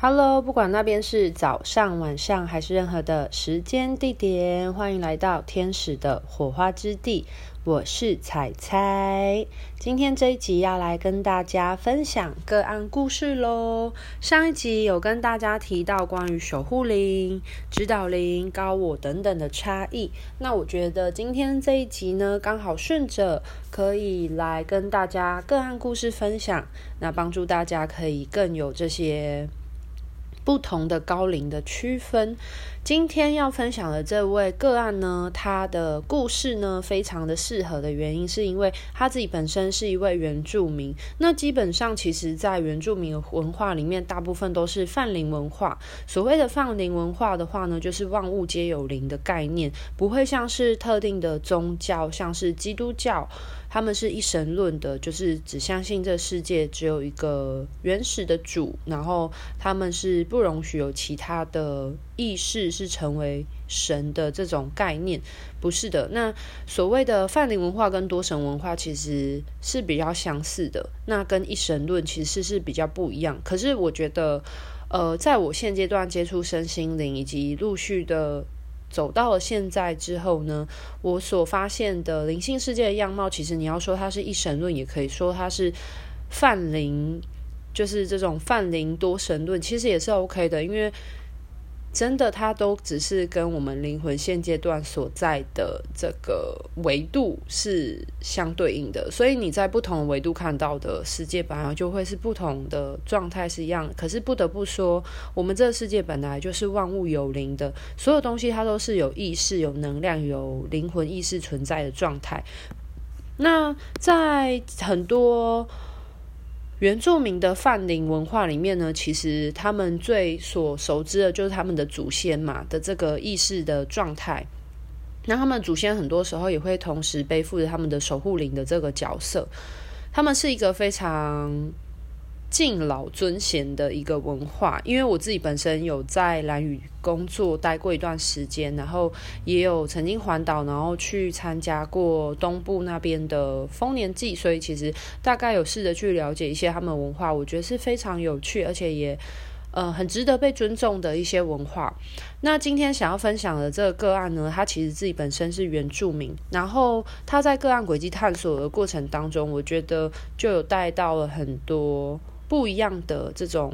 Hello，不管那边是早上、晚上还是任何的时间地点，欢迎来到天使的火花之地。我是彩彩，今天这一集要来跟大家分享个案故事喽。上一集有跟大家提到关于守护灵、指导灵、高我等等的差异，那我觉得今天这一集呢，刚好顺着可以来跟大家个案故事分享，那帮助大家可以更有这些。不同的高龄的区分。今天要分享的这位个案呢，他的故事呢，非常的适合的原因，是因为他自己本身是一位原住民。那基本上，其实，在原住民文化里面，大部分都是泛灵文化。所谓的泛灵文化的话呢，就是万物皆有灵的概念，不会像是特定的宗教，像是基督教。他们是一神论的，就是只相信这世界只有一个原始的主，然后他们是不容许有其他的意识是成为神的这种概念，不是的。那所谓的泛灵文化跟多神文化其实是比较相似的，那跟一神论其实是比较不一样。可是我觉得，呃，在我现阶段接触身心灵以及陆续的。走到了现在之后呢，我所发现的灵性世界的样貌，其实你要说它是一神论，也可以说它是泛灵，就是这种泛灵多神论，其实也是 OK 的，因为。真的，它都只是跟我们灵魂现阶段所在的这个维度是相对应的，所以你在不同维度看到的世界，本来就会是不同的状态是一样。可是不得不说，我们这个世界本来就是万物有灵的，所有东西它都是有意识、有能量、有灵魂意识存在的状态。那在很多。原住民的泛灵文化里面呢，其实他们最所熟知的就是他们的祖先嘛的这个意识的状态。那他们祖先很多时候也会同时背负着他们的守护灵的这个角色。他们是一个非常。敬老尊贤的一个文化，因为我自己本身有在兰屿工作待过一段时间，然后也有曾经环岛，然后去参加过东部那边的丰年祭，所以其实大概有试着去了解一些他们文化，我觉得是非常有趣，而且也呃很值得被尊重的一些文化。那今天想要分享的这个个案呢，他其实自己本身是原住民，然后他在个案轨迹探索的过程当中，我觉得就有带到了很多。不一样的这种，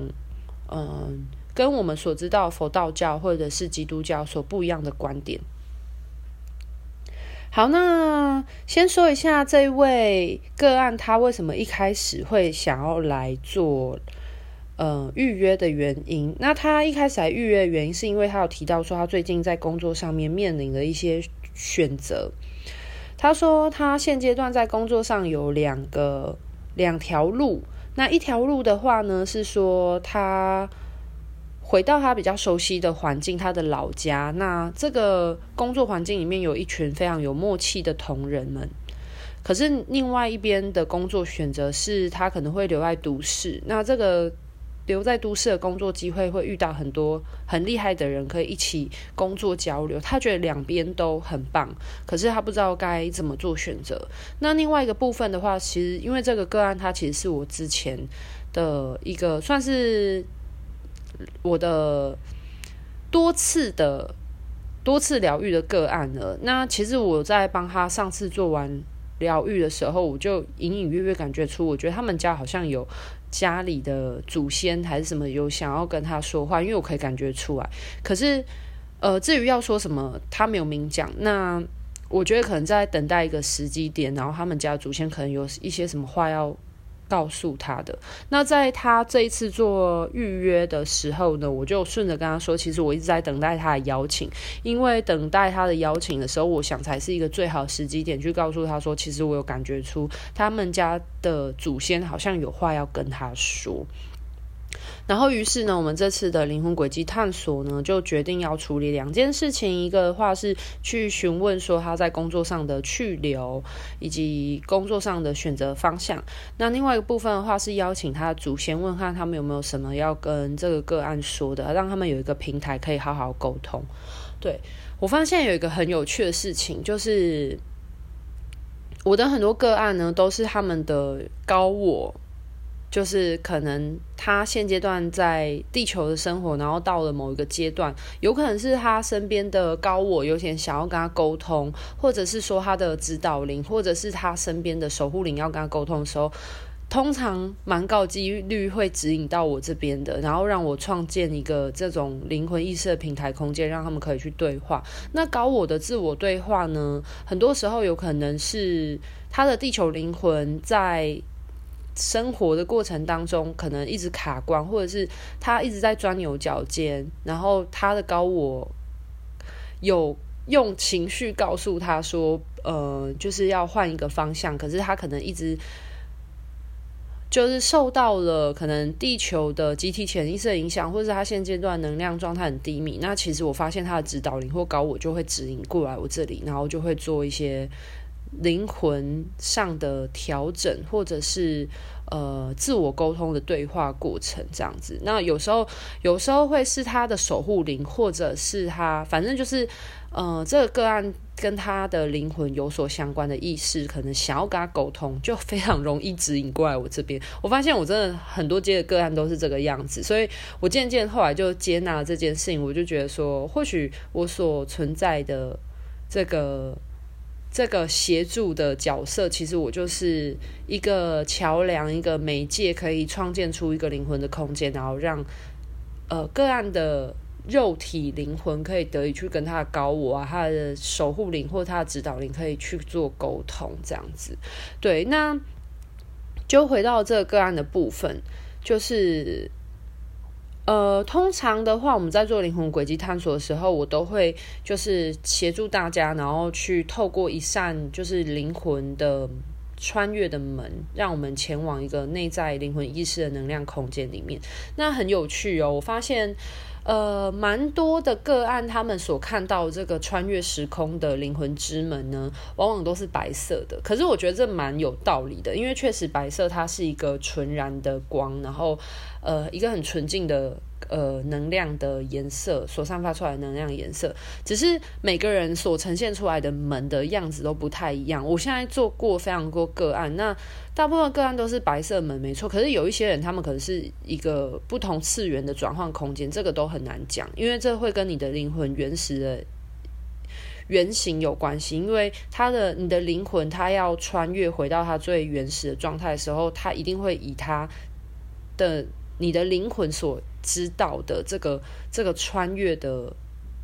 嗯、跟我们所知道佛道教或者是基督教所不一样的观点。好，那先说一下这位个案，他为什么一开始会想要来做呃预约的原因。那他一开始来预约的原因，是因为他有提到说，他最近在工作上面面临的一些选择。他说，他现阶段在工作上有两个两条路。那一条路的话呢，是说他回到他比较熟悉的环境，他的老家。那这个工作环境里面有一群非常有默契的同仁们。可是另外一边的工作选择是他可能会留在都市。那这个。留在都市的工作机会，会遇到很多很厉害的人，可以一起工作交流。他觉得两边都很棒，可是他不知道该怎么做选择。那另外一个部分的话，其实因为这个个案，它其实是我之前的一个算是我的多次的多次疗愈的个案了。那其实我在帮他上次做完疗愈的时候，我就隐隐约约感觉出，我觉得他们家好像有。家里的祖先还是什么有想要跟他说话，因为我可以感觉出来。可是，呃，至于要说什么，他没有明讲。那我觉得可能在等待一个时机点，然后他们家祖先可能有一些什么话要。告诉他的。那在他这一次做预约的时候呢，我就顺着跟他说，其实我一直在等待他的邀请，因为等待他的邀请的时候，我想才是一个最好时机点去告诉他说，其实我有感觉出他们家的祖先好像有话要跟他说。然后，于是呢，我们这次的灵魂轨迹探索呢，就决定要处理两件事情。一个的话是去询问说他在工作上的去留，以及工作上的选择方向。那另外一个部分的话是邀请他的祖先，问看他们有没有什么要跟这个个案说的，让他们有一个平台可以好好沟通。对，我发现有一个很有趣的事情，就是我的很多个案呢，都是他们的高我。就是可能他现阶段在地球的生活，然后到了某一个阶段，有可能是他身边的高我有点想要跟他沟通，或者是说他的指导灵，或者是他身边的守护灵要跟他沟通的时候。通常蛮高几率会指引到我这边的，然后让我创建一个这种灵魂意识的平台空间，让他们可以去对话。那高我的自我对话呢，很多时候有可能是他的地球灵魂在生活的过程当中，可能一直卡关，或者是他一直在钻牛角尖，然后他的高我有用情绪告诉他说，呃，就是要换一个方向，可是他可能一直。就是受到了可能地球的集体潜意识的影响，或者是他现阶段能量状态很低迷。那其实我发现他的指导灵或高我就会指引过来我这里，然后就会做一些灵魂上的调整，或者是呃自我沟通的对话过程这样子。那有时候有时候会是他的守护灵，或者是他反正就是呃这个个案。跟他的灵魂有所相关的意识，可能想要跟他沟通，就非常容易指引过来我这边。我发现我真的很多接的个案都是这个样子，所以我渐渐后来就接纳这件事情。我就觉得说，或许我所存在的这个这个协助的角色，其实我就是一个桥梁，一个媒介，可以创建出一个灵魂的空间，然后让呃个案的。肉体灵魂可以得以去跟他的高我啊，他的守护灵或他的指导灵可以去做沟通，这样子。对，那就回到这个个案的部分，就是呃，通常的话，我们在做灵魂轨迹探索的时候，我都会就是协助大家，然后去透过一扇就是灵魂的穿越的门，让我们前往一个内在灵魂意识的能量空间里面。那很有趣哦，我发现。呃，蛮多的个案，他们所看到这个穿越时空的灵魂之门呢，往往都是白色的。可是我觉得这蛮有道理的，因为确实白色它是一个纯然的光，然后呃，一个很纯净的。呃，能量的颜色所散发出来的能量颜色，只是每个人所呈现出来的门的样子都不太一样。我现在做过非常多个案，那大部分个案都是白色门，没错。可是有一些人，他们可能是一个不同次元的转换空间，这个都很难讲，因为这会跟你的灵魂原始的原型有关系。因为他的你的灵魂，他要穿越回到他最原始的状态的时候，他一定会以他的你的灵魂所。知道的这个这个穿越的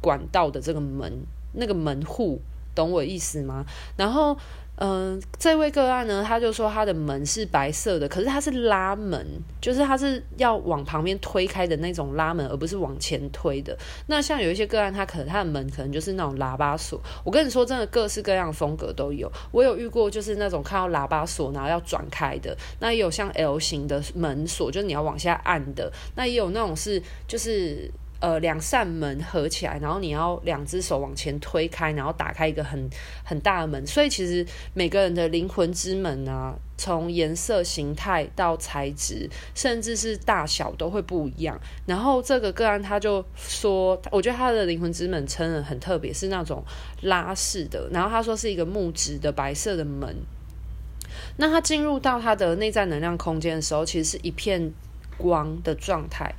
管道的这个门，那个门户，懂我意思吗？然后。嗯、呃，这位个案呢，他就说他的门是白色的，可是他是拉门，就是他是要往旁边推开的那种拉门，而不是往前推的。那像有一些个案，他可能他的门可能就是那种喇叭锁。我跟你说，真的各式各样的风格都有。我有遇过，就是那种看到喇叭锁然后要转开的，那也有像 L 型的门锁，就是你要往下按的。那也有那种是就是。呃，两扇门合起来，然后你要两只手往前推开，然后打开一个很很大的门。所以其实每个人的灵魂之门啊，从颜色、形态到材质，甚至是大小都会不一样。然后这个个案他就说，我觉得他的灵魂之门称的很特别，是那种拉式的。然后他说是一个木质的白色的门。那他进入到他的内在能量空间的时候，其实是一片光的状态。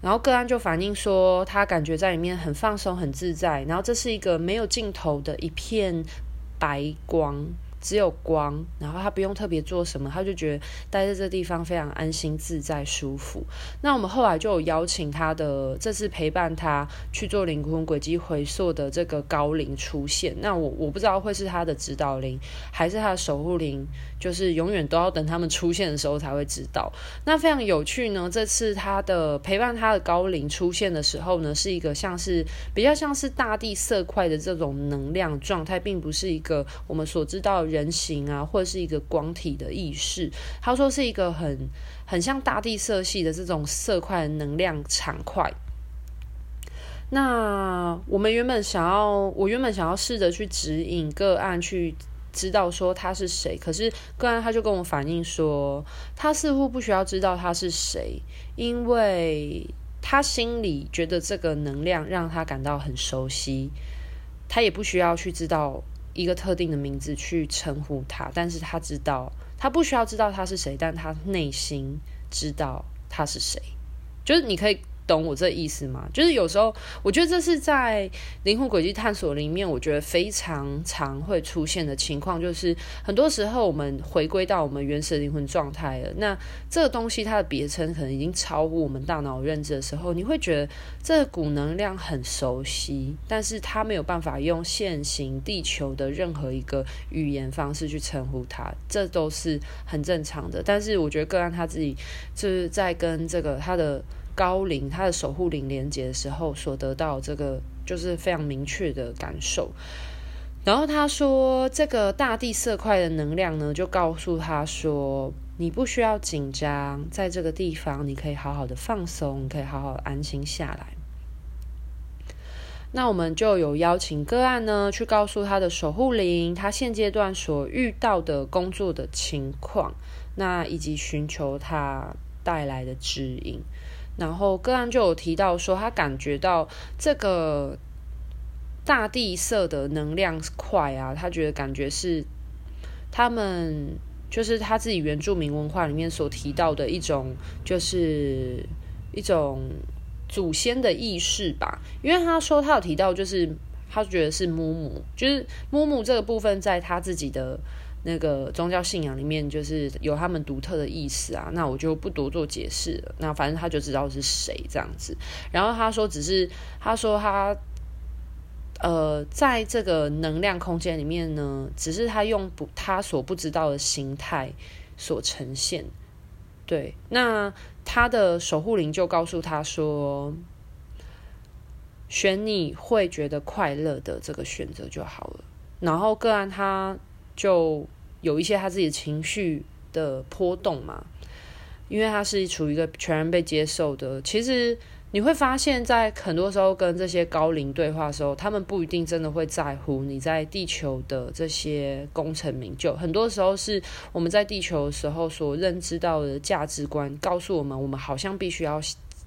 然后个案就反映说，他感觉在里面很放松、很自在。然后这是一个没有尽头的一片白光。只有光，然后他不用特别做什么，他就觉得待在这地方非常安心、自在、舒服。那我们后来就有邀请他的这次陪伴他去做灵魂轨迹回溯的这个高灵出现。那我我不知道会是他的指导灵，还是他的守护灵，就是永远都要等他们出现的时候才会知道。那非常有趣呢，这次他的陪伴他的高灵出现的时候呢，是一个像是比较像是大地色块的这种能量状态，并不是一个我们所知道。人形啊，或者是一个光体的意识，他说是一个很很像大地色系的这种色块能量场块。那我们原本想要，我原本想要试着去指引个案去知道说他是谁，可是个案他就跟我反映说，他似乎不需要知道他是谁，因为他心里觉得这个能量让他感到很熟悉，他也不需要去知道。一个特定的名字去称呼他，但是他知道他不需要知道他是谁，但他内心知道他是谁，就是你可以。懂我这意思吗？就是有时候，我觉得这是在灵魂轨迹探索里面，我觉得非常常会出现的情况，就是很多时候我们回归到我们原始灵魂状态了。那这个东西它的别称可能已经超乎我们大脑认知的时候，你会觉得这股能量很熟悉，但是它没有办法用现行地球的任何一个语言方式去称呼它，这都是很正常的。但是我觉得个案他自己就是在跟这个他的。高龄，他的守护灵连接的时候所得到这个就是非常明确的感受。然后他说，这个大地色块的能量呢，就告诉他说，你不需要紧张，在这个地方你可以好好的放松，可以好好的安心下来。那我们就有邀请个案呢，去告诉他的守护灵，他现阶段所遇到的工作的情况，那以及寻求他带来的指引。然后个案就有提到说，他感觉到这个大地色的能量块啊，他觉得感觉是他们就是他自己原住民文化里面所提到的一种，就是一种祖先的意识吧。因为他说他有提到，就是他觉得是木木，就是木木这个部分在他自己的。那个宗教信仰里面就是有他们独特的意思啊，那我就不多做解释了。那反正他就知道是谁这样子。然后他说，只是他说他，呃，在这个能量空间里面呢，只是他用不他所不知道的形态所呈现。对，那他的守护灵就告诉他说，选你会觉得快乐的这个选择就好了。然后个案他。就有一些他自己的情绪的波动嘛，因为他是处于一个全然被接受的。其实你会发现在很多时候跟这些高龄对话的时候，他们不一定真的会在乎你在地球的这些功成名就。很多时候是我们在地球的时候所认知到的价值观，告诉我们我们好像必须要。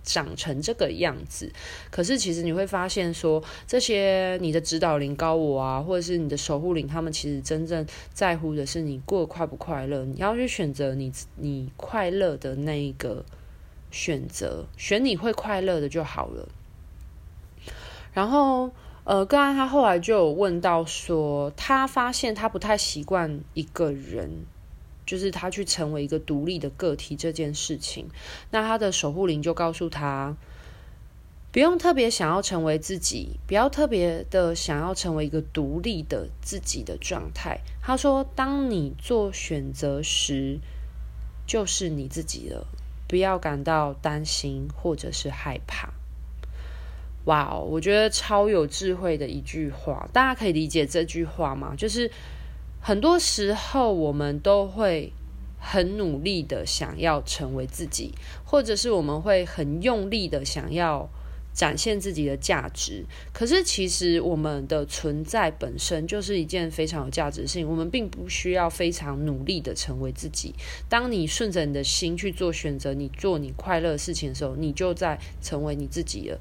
长成这个样子，可是其实你会发现说，这些你的指导灵高我啊，或者是你的守护灵，他们其实真正在乎的是你过得快不快乐。你要去选择你你快乐的那一个选择，选你会快乐的就好了。然后，呃，刚刚他后来就有问到说，他发现他不太习惯一个人。就是他去成为一个独立的个体这件事情，那他的守护灵就告诉他，不用特别想要成为自己，不要特别的想要成为一个独立的自己的状态。他说，当你做选择时，就是你自己了，不要感到担心或者是害怕。哇哦，我觉得超有智慧的一句话，大家可以理解这句话吗？就是。很多时候，我们都会很努力的想要成为自己，或者是我们会很用力的想要展现自己的价值。可是，其实我们的存在本身就是一件非常有价值的事情。我们并不需要非常努力的成为自己。当你顺着你的心去做选择，你做你快乐的事情的时候，你就在成为你自己了。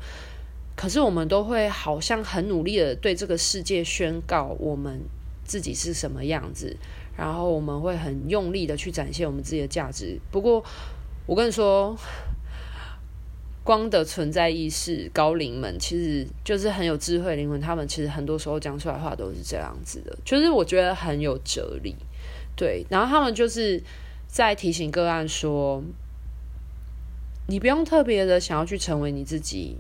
可是，我们都会好像很努力的对这个世界宣告我们。自己是什么样子，然后我们会很用力的去展现我们自己的价值。不过，我跟你说，光的存在意识高灵们其实就是很有智慧灵魂，他们其实很多时候讲出来话都是这样子的，就是我觉得很有哲理。对，然后他们就是在提醒个案说，你不用特别的想要去成为你自己。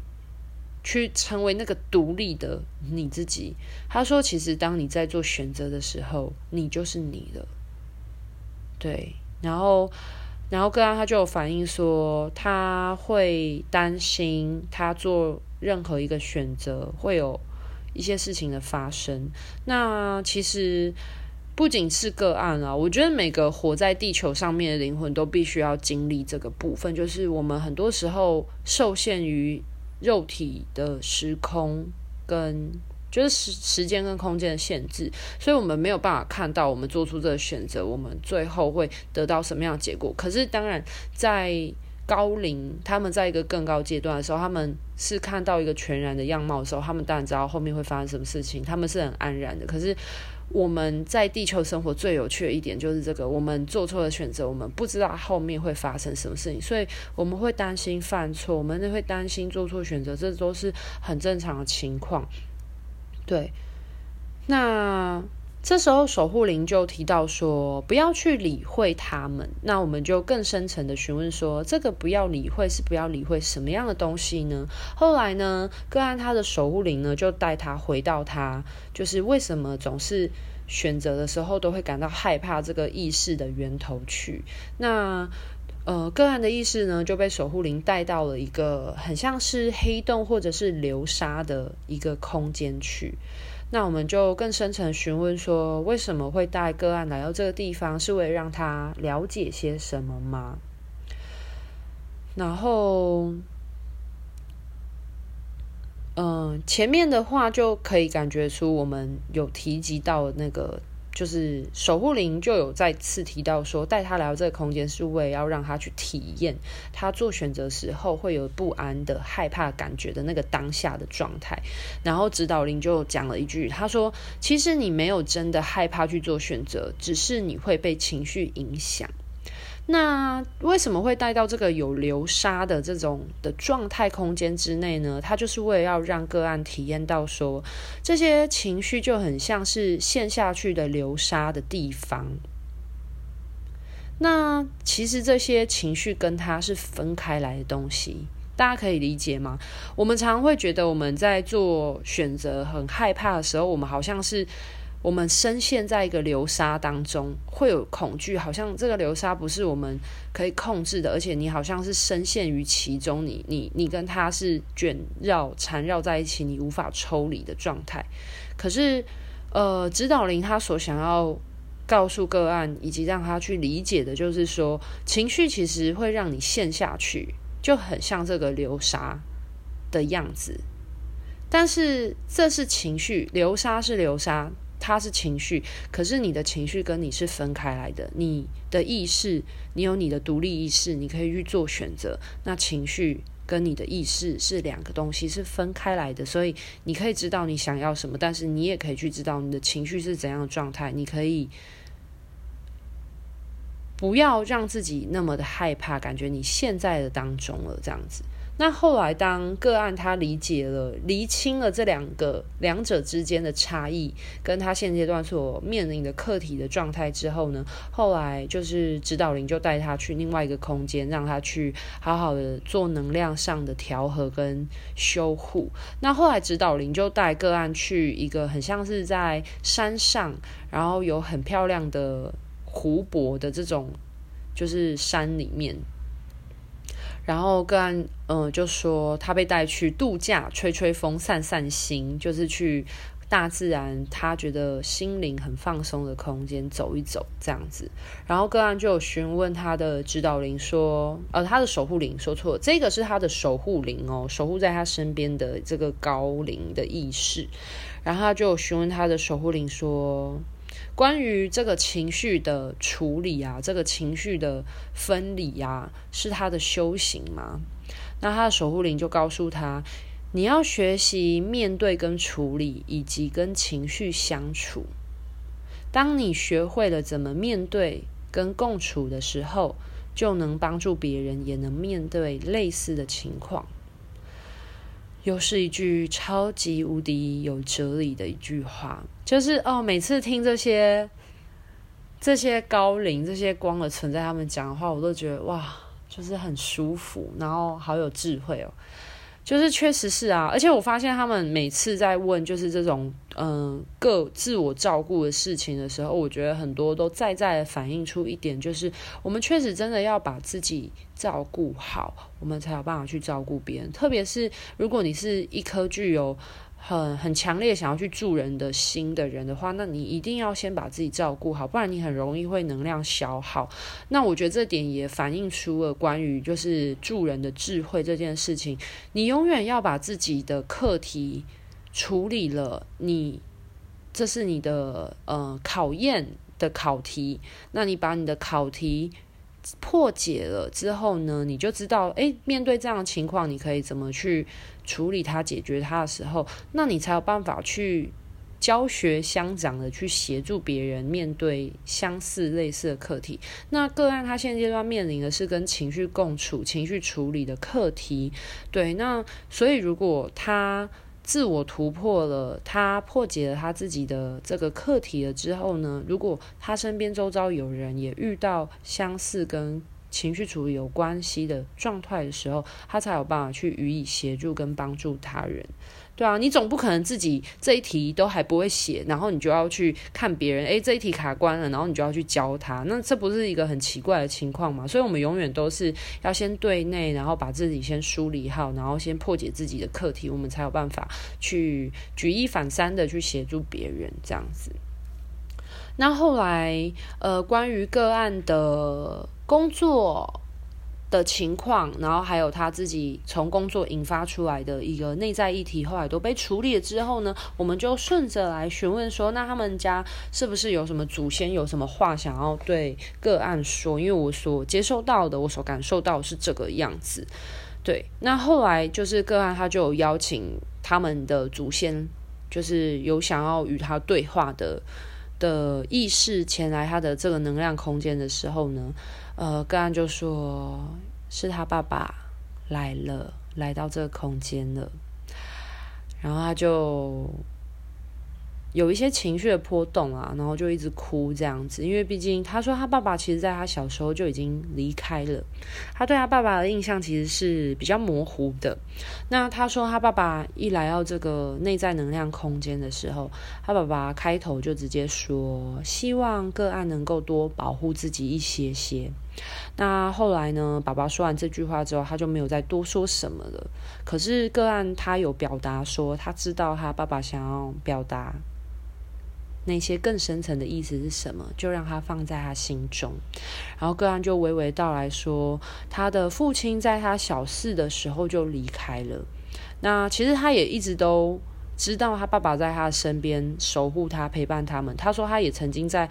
去成为那个独立的你自己。他说：“其实当你在做选择的时候，你就是你了。”对，然后，然后个案他就有反映说，他会担心他做任何一个选择会有一些事情的发生。那其实不仅是个案啊，我觉得每个活在地球上面的灵魂都必须要经历这个部分，就是我们很多时候受限于。肉体的时空跟就是时时间跟空间的限制，所以我们没有办法看到我们做出这个选择，我们最后会得到什么样的结果。可是当然，在高龄他们在一个更高阶段的时候，他们是看到一个全然的样貌的时候，他们当然知道后面会发生什么事情，他们是很安然的。可是我们在地球生活最有趣的一点就是这个：我们做错了选择，我们不知道后面会发生什么事情，所以我们会担心犯错，我们会担心做错选择，这都是很正常的情况。对，那。这时候守护灵就提到说，不要去理会他们。那我们就更深层的询问说，这个不要理会是不要理会什么样的东西呢？后来呢，个案他的守护灵呢就带他回到他，就是为什么总是选择的时候都会感到害怕这个意识的源头去。那呃，个案的意识呢就被守护灵带到了一个很像是黑洞或者是流沙的一个空间去。那我们就更深层询问说，为什么会带个案来到这个地方？是为了让他了解些什么吗？然后，嗯，前面的话就可以感觉出我们有提及到那个。就是守护灵就有再次提到说，带他来到这个空间是为了要让他去体验他做选择时候会有不安的害怕感觉的那个当下的状态。然后指导灵就讲了一句，他说：“其实你没有真的害怕去做选择，只是你会被情绪影响。”那为什么会带到这个有流沙的这种的状态空间之内呢？它就是为了要让个案体验到说，这些情绪就很像是陷下去的流沙的地方。那其实这些情绪跟它是分开来的东西，大家可以理解吗？我们常常会觉得我们在做选择很害怕的时候，我们好像是。我们深陷在一个流沙当中，会有恐惧，好像这个流沙不是我们可以控制的，而且你好像是深陷于其中，你你你跟它是卷绕缠绕在一起，你无法抽离的状态。可是，呃，指导灵他所想要告诉个案，以及让他去理解的，就是说，情绪其实会让你陷下去，就很像这个流沙的样子。但是，这是情绪，流沙是流沙。它是情绪，可是你的情绪跟你是分开来的。你的意识，你有你的独立意识，你可以去做选择。那情绪跟你的意识是两个东西，是分开来的。所以你可以知道你想要什么，但是你也可以去知道你的情绪是怎样的状态。你可以不要让自己那么的害怕，感觉你现在的当中了，这样子。那后来，当个案他理解了、厘清了这两个两者之间的差异，跟他现阶段所面临的课题的状态之后呢，后来就是指导灵就带他去另外一个空间，让他去好好的做能量上的调和跟修护。那后来指导灵就带个案去一个很像是在山上，然后有很漂亮的湖泊的这种，就是山里面。然后个案，嗯、呃，就说他被带去度假、吹吹风、散散心，就是去大自然，他觉得心灵很放松的空间走一走，这样子。然后个案就有询问他的指导灵说，呃，他的守护灵说错了，这个是他的守护灵哦，守护在他身边的这个高灵的意识。然后他就询问他的守护灵说。关于这个情绪的处理啊，这个情绪的分离啊，是他的修行吗？那他的守护灵就告诉他，你要学习面对跟处理，以及跟情绪相处。当你学会了怎么面对跟共处的时候，就能帮助别人，也能面对类似的情况。又是一句超级无敌有哲理的一句话，就是哦，每次听这些这些高龄、这些光的存在，他们讲的话，我都觉得哇，就是很舒服，然后好有智慧哦。就是确实是啊，而且我发现他们每次在问就是这种嗯各自我照顾的事情的时候，我觉得很多都在在反映出一点，就是我们确实真的要把自己照顾好，我们才有办法去照顾别人。特别是如果你是一颗具有很很强烈想要去助人的心的人的话，那你一定要先把自己照顾好，不然你很容易会能量消耗。那我觉得这点也反映出了关于就是助人的智慧这件事情。你永远要把自己的课题处理了，你这是你的呃考验的考题。那你把你的考题破解了之后呢，你就知道，诶，面对这样的情况，你可以怎么去处理它、解决它的时候，那你才有办法去教学相长的去协助别人面对相似类似的课题。那个案他现阶段面临的是跟情绪共处、情绪处理的课题。对，那所以如果他自我突破了，他破解了他自己的这个课题了之后呢，如果他身边周遭有人也遇到相似跟情绪处理有关系的状态的时候，他才有办法去予以协助跟帮助他人。对啊，你总不可能自己这一题都还不会写，然后你就要去看别人，诶，这一题卡关了，然后你就要去教他，那这不是一个很奇怪的情况吗？所以，我们永远都是要先对内，然后把自己先梳理好，然后先破解自己的课题，我们才有办法去举一反三的去协助别人，这样子。那后来，呃，关于个案的工作。的情况，然后还有他自己从工作引发出来的一个内在议题，后来都被处理了之后呢，我们就顺着来询问说，那他们家是不是有什么祖先有什么话想要对个案说？因为我所接受到的，我所感受到是这个样子。对，那后来就是个案他就有邀请他们的祖先，就是有想要与他对话的的意识前来他的这个能量空间的时候呢。呃，个案就说是他爸爸来了，来到这个空间了，然后他就有一些情绪的波动啊，然后就一直哭这样子，因为毕竟他说他爸爸其实在他小时候就已经离开了，他对他爸爸的印象其实是比较模糊的。那他说他爸爸一来到这个内在能量空间的时候，他爸爸开头就直接说，希望个案能够多保护自己一些些。那后来呢？爸爸说完这句话之后，他就没有再多说什么了。可是个案他有表达说，他知道他爸爸想要表达那些更深层的意思是什么，就让他放在他心中。然后个案就娓娓道来说，他的父亲在他小四的时候就离开了。那其实他也一直都知道他爸爸在他身边守护他、陪伴他们。他说他也曾经在。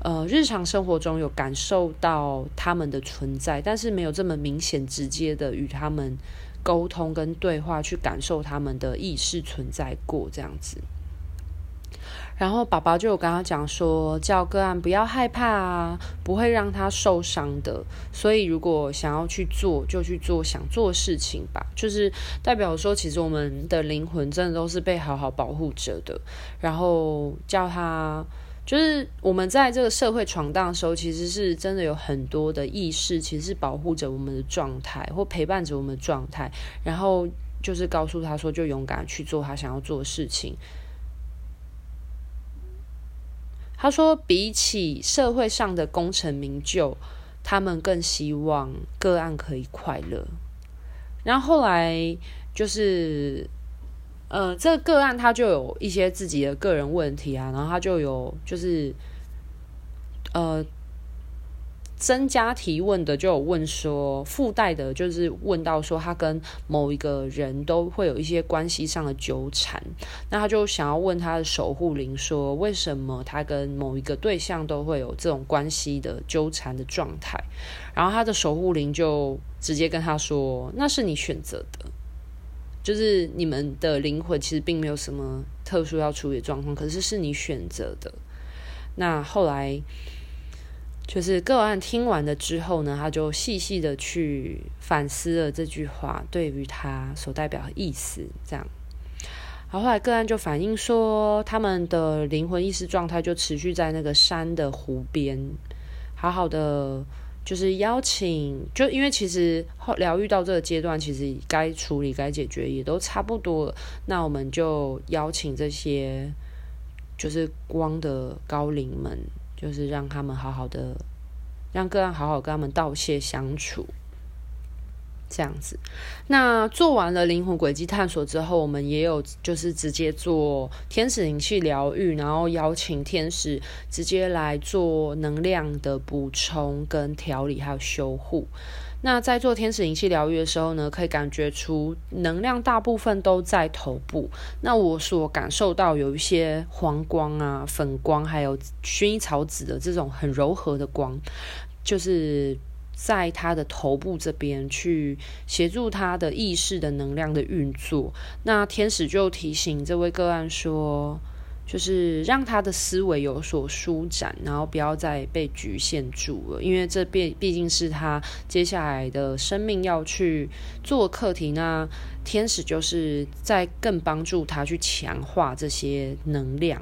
呃，日常生活中有感受到他们的存在，但是没有这么明显、直接的与他们沟通跟对话，去感受他们的意识存在过这样子。然后宝宝就有跟他讲说，叫个案不要害怕啊，不会让他受伤的。所以如果想要去做，就去做想做的事情吧。就是代表说，其实我们的灵魂真的都是被好好保护着的。然后叫他。就是我们在这个社会闯荡的时候，其实是真的有很多的意识，其实是保护着我们的状态，或陪伴着我们的状态。然后就是告诉他说，就勇敢去做他想要做的事情。他说，比起社会上的功成名就，他们更希望个案可以快乐。然后后来就是。呃，这个个案他就有一些自己的个人问题啊，然后他就有就是呃增加提问的，就有问说附带的，就是问到说他跟某一个人都会有一些关系上的纠缠，那他就想要问他的守护灵说，为什么他跟某一个对象都会有这种关系的纠缠的状态？然后他的守护灵就直接跟他说，那是你选择的。就是你们的灵魂其实并没有什么特殊要处理的状况，可是是你选择的。那后来就是个案听完了之后呢，他就细细的去反思了这句话对于他所代表的意思。这样，然后后来个案就反映说，他们的灵魂意识状态就持续在那个山的湖边，好好的。就是邀请，就因为其实后疗愈到这个阶段，其实该处理、该解决也都差不多了。那我们就邀请这些就是光的高龄们，就是让他们好好的，让各案好好跟他们道谢相处。这样子，那做完了灵魂轨迹探索之后，我们也有就是直接做天使灵气疗愈，然后邀请天使直接来做能量的补充跟调理还有修护。那在做天使灵气疗愈的时候呢，可以感觉出能量大部分都在头部。那我所感受到有一些黄光啊、粉光，还有薰衣草紫的这种很柔和的光，就是。在他的头部这边去协助他的意识的能量的运作，那天使就提醒这位个案说：“就是让他的思维有所舒展，然后不要再被局限住了，因为这毕毕竟是他接下来的生命要去做课题。那天使就是在更帮助他去强化这些能量。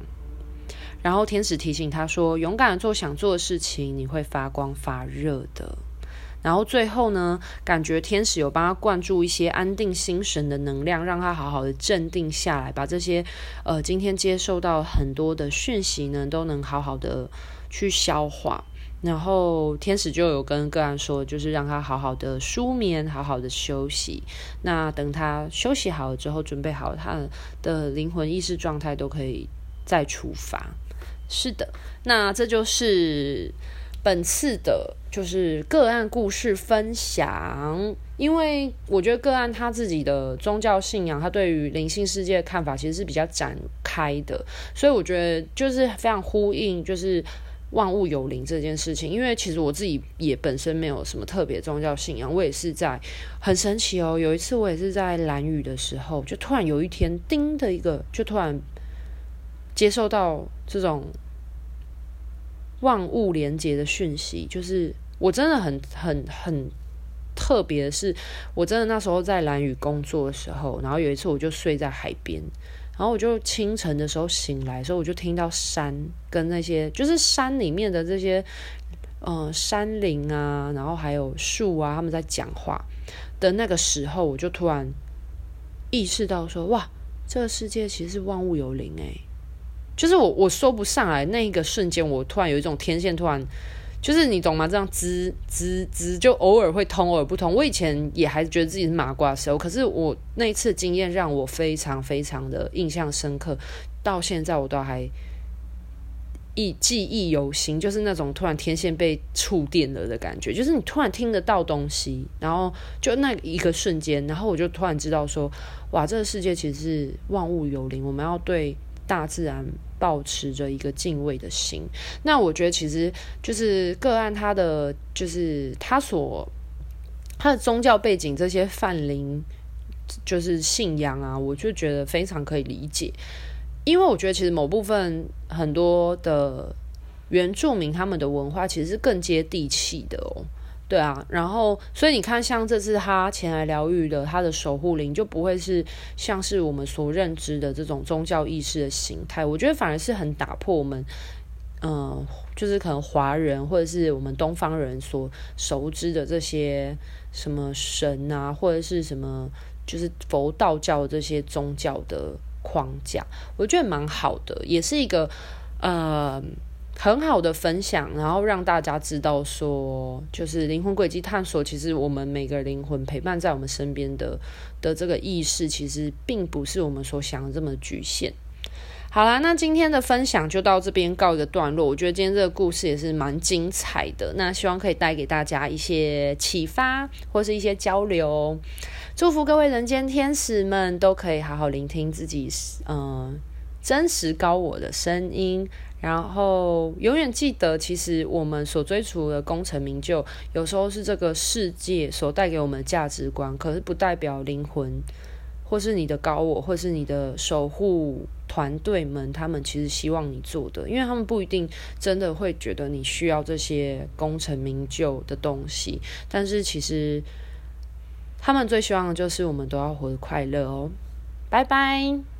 然后天使提醒他说：“勇敢做想做的事情，你会发光发热的。”然后最后呢，感觉天使有帮他灌注一些安定心神的能量，让他好好的镇定下来，把这些呃今天接受到很多的讯息呢，都能好好的去消化。然后天使就有跟个案说，就是让他好好的舒眠，好好的休息。那等他休息好了之后，准备好他的灵魂意识状态，都可以再出发。是的，那这就是。本次的就是个案故事分享，因为我觉得个案他自己的宗教信仰，他对于灵性世界的看法其实是比较展开的，所以我觉得就是非常呼应，就是万物有灵这件事情。因为其实我自己也本身没有什么特别宗教信仰，我也是在很神奇哦。有一次我也是在兰屿的时候，就突然有一天叮的一个，就突然接受到这种。万物连接的讯息，就是我真的很很很特别是，我真的那时候在兰屿工作的时候，然后有一次我就睡在海边，然后我就清晨的时候醒来的时候，我就听到山跟那些就是山里面的这些嗯、呃、山林啊，然后还有树啊，他们在讲话的那个时候，我就突然意识到说，哇，这个世界其实是万物有灵诶、就是我我说不上来那一个瞬间，我突然有一种天线，突然就是你懂吗？这样滋滋滋，就偶尔会通，偶尔不通。我以前也还觉得自己是麻瓜的时候，可是我那一次经验让我非常非常的印象深刻，到现在我都还忆记忆犹新。就是那种突然天线被触电了的感觉，就是你突然听得到东西，然后就那一个瞬间，然后我就突然知道说，哇，这个世界其实是万物有灵，我们要对。大自然保持着一个敬畏的心，那我觉得其实就是个案他的就是他所他的宗教背景这些泛灵就是信仰啊，我就觉得非常可以理解，因为我觉得其实某部分很多的原住民他们的文化其实是更接地气的哦。对啊，然后所以你看，像这次他前来疗愈的他的守护灵，就不会是像是我们所认知的这种宗教意识的形态。我觉得反而是很打破我们，嗯、就是可能华人或者是我们东方人所熟知的这些什么神啊，或者是什么就是佛道教这些宗教的框架，我觉得蛮好的，也是一个呃。很好的分享，然后让大家知道说，就是灵魂轨迹探索，其实我们每个灵魂陪伴在我们身边的的这个意识，其实并不是我们所想的这么局限。好啦，那今天的分享就到这边告一个段落。我觉得今天这个故事也是蛮精彩的，那希望可以带给大家一些启发或是一些交流。祝福各位人间天使们都可以好好聆听自己，嗯、真实高我的声音。然后永远记得，其实我们所追逐的功成名就，有时候是这个世界所带给我们的价值观，可是不代表灵魂，或是你的高我，或是你的守护团队们，他们其实希望你做的，因为他们不一定真的会觉得你需要这些功成名就的东西，但是其实他们最希望的就是我们都要活得快乐哦。拜拜。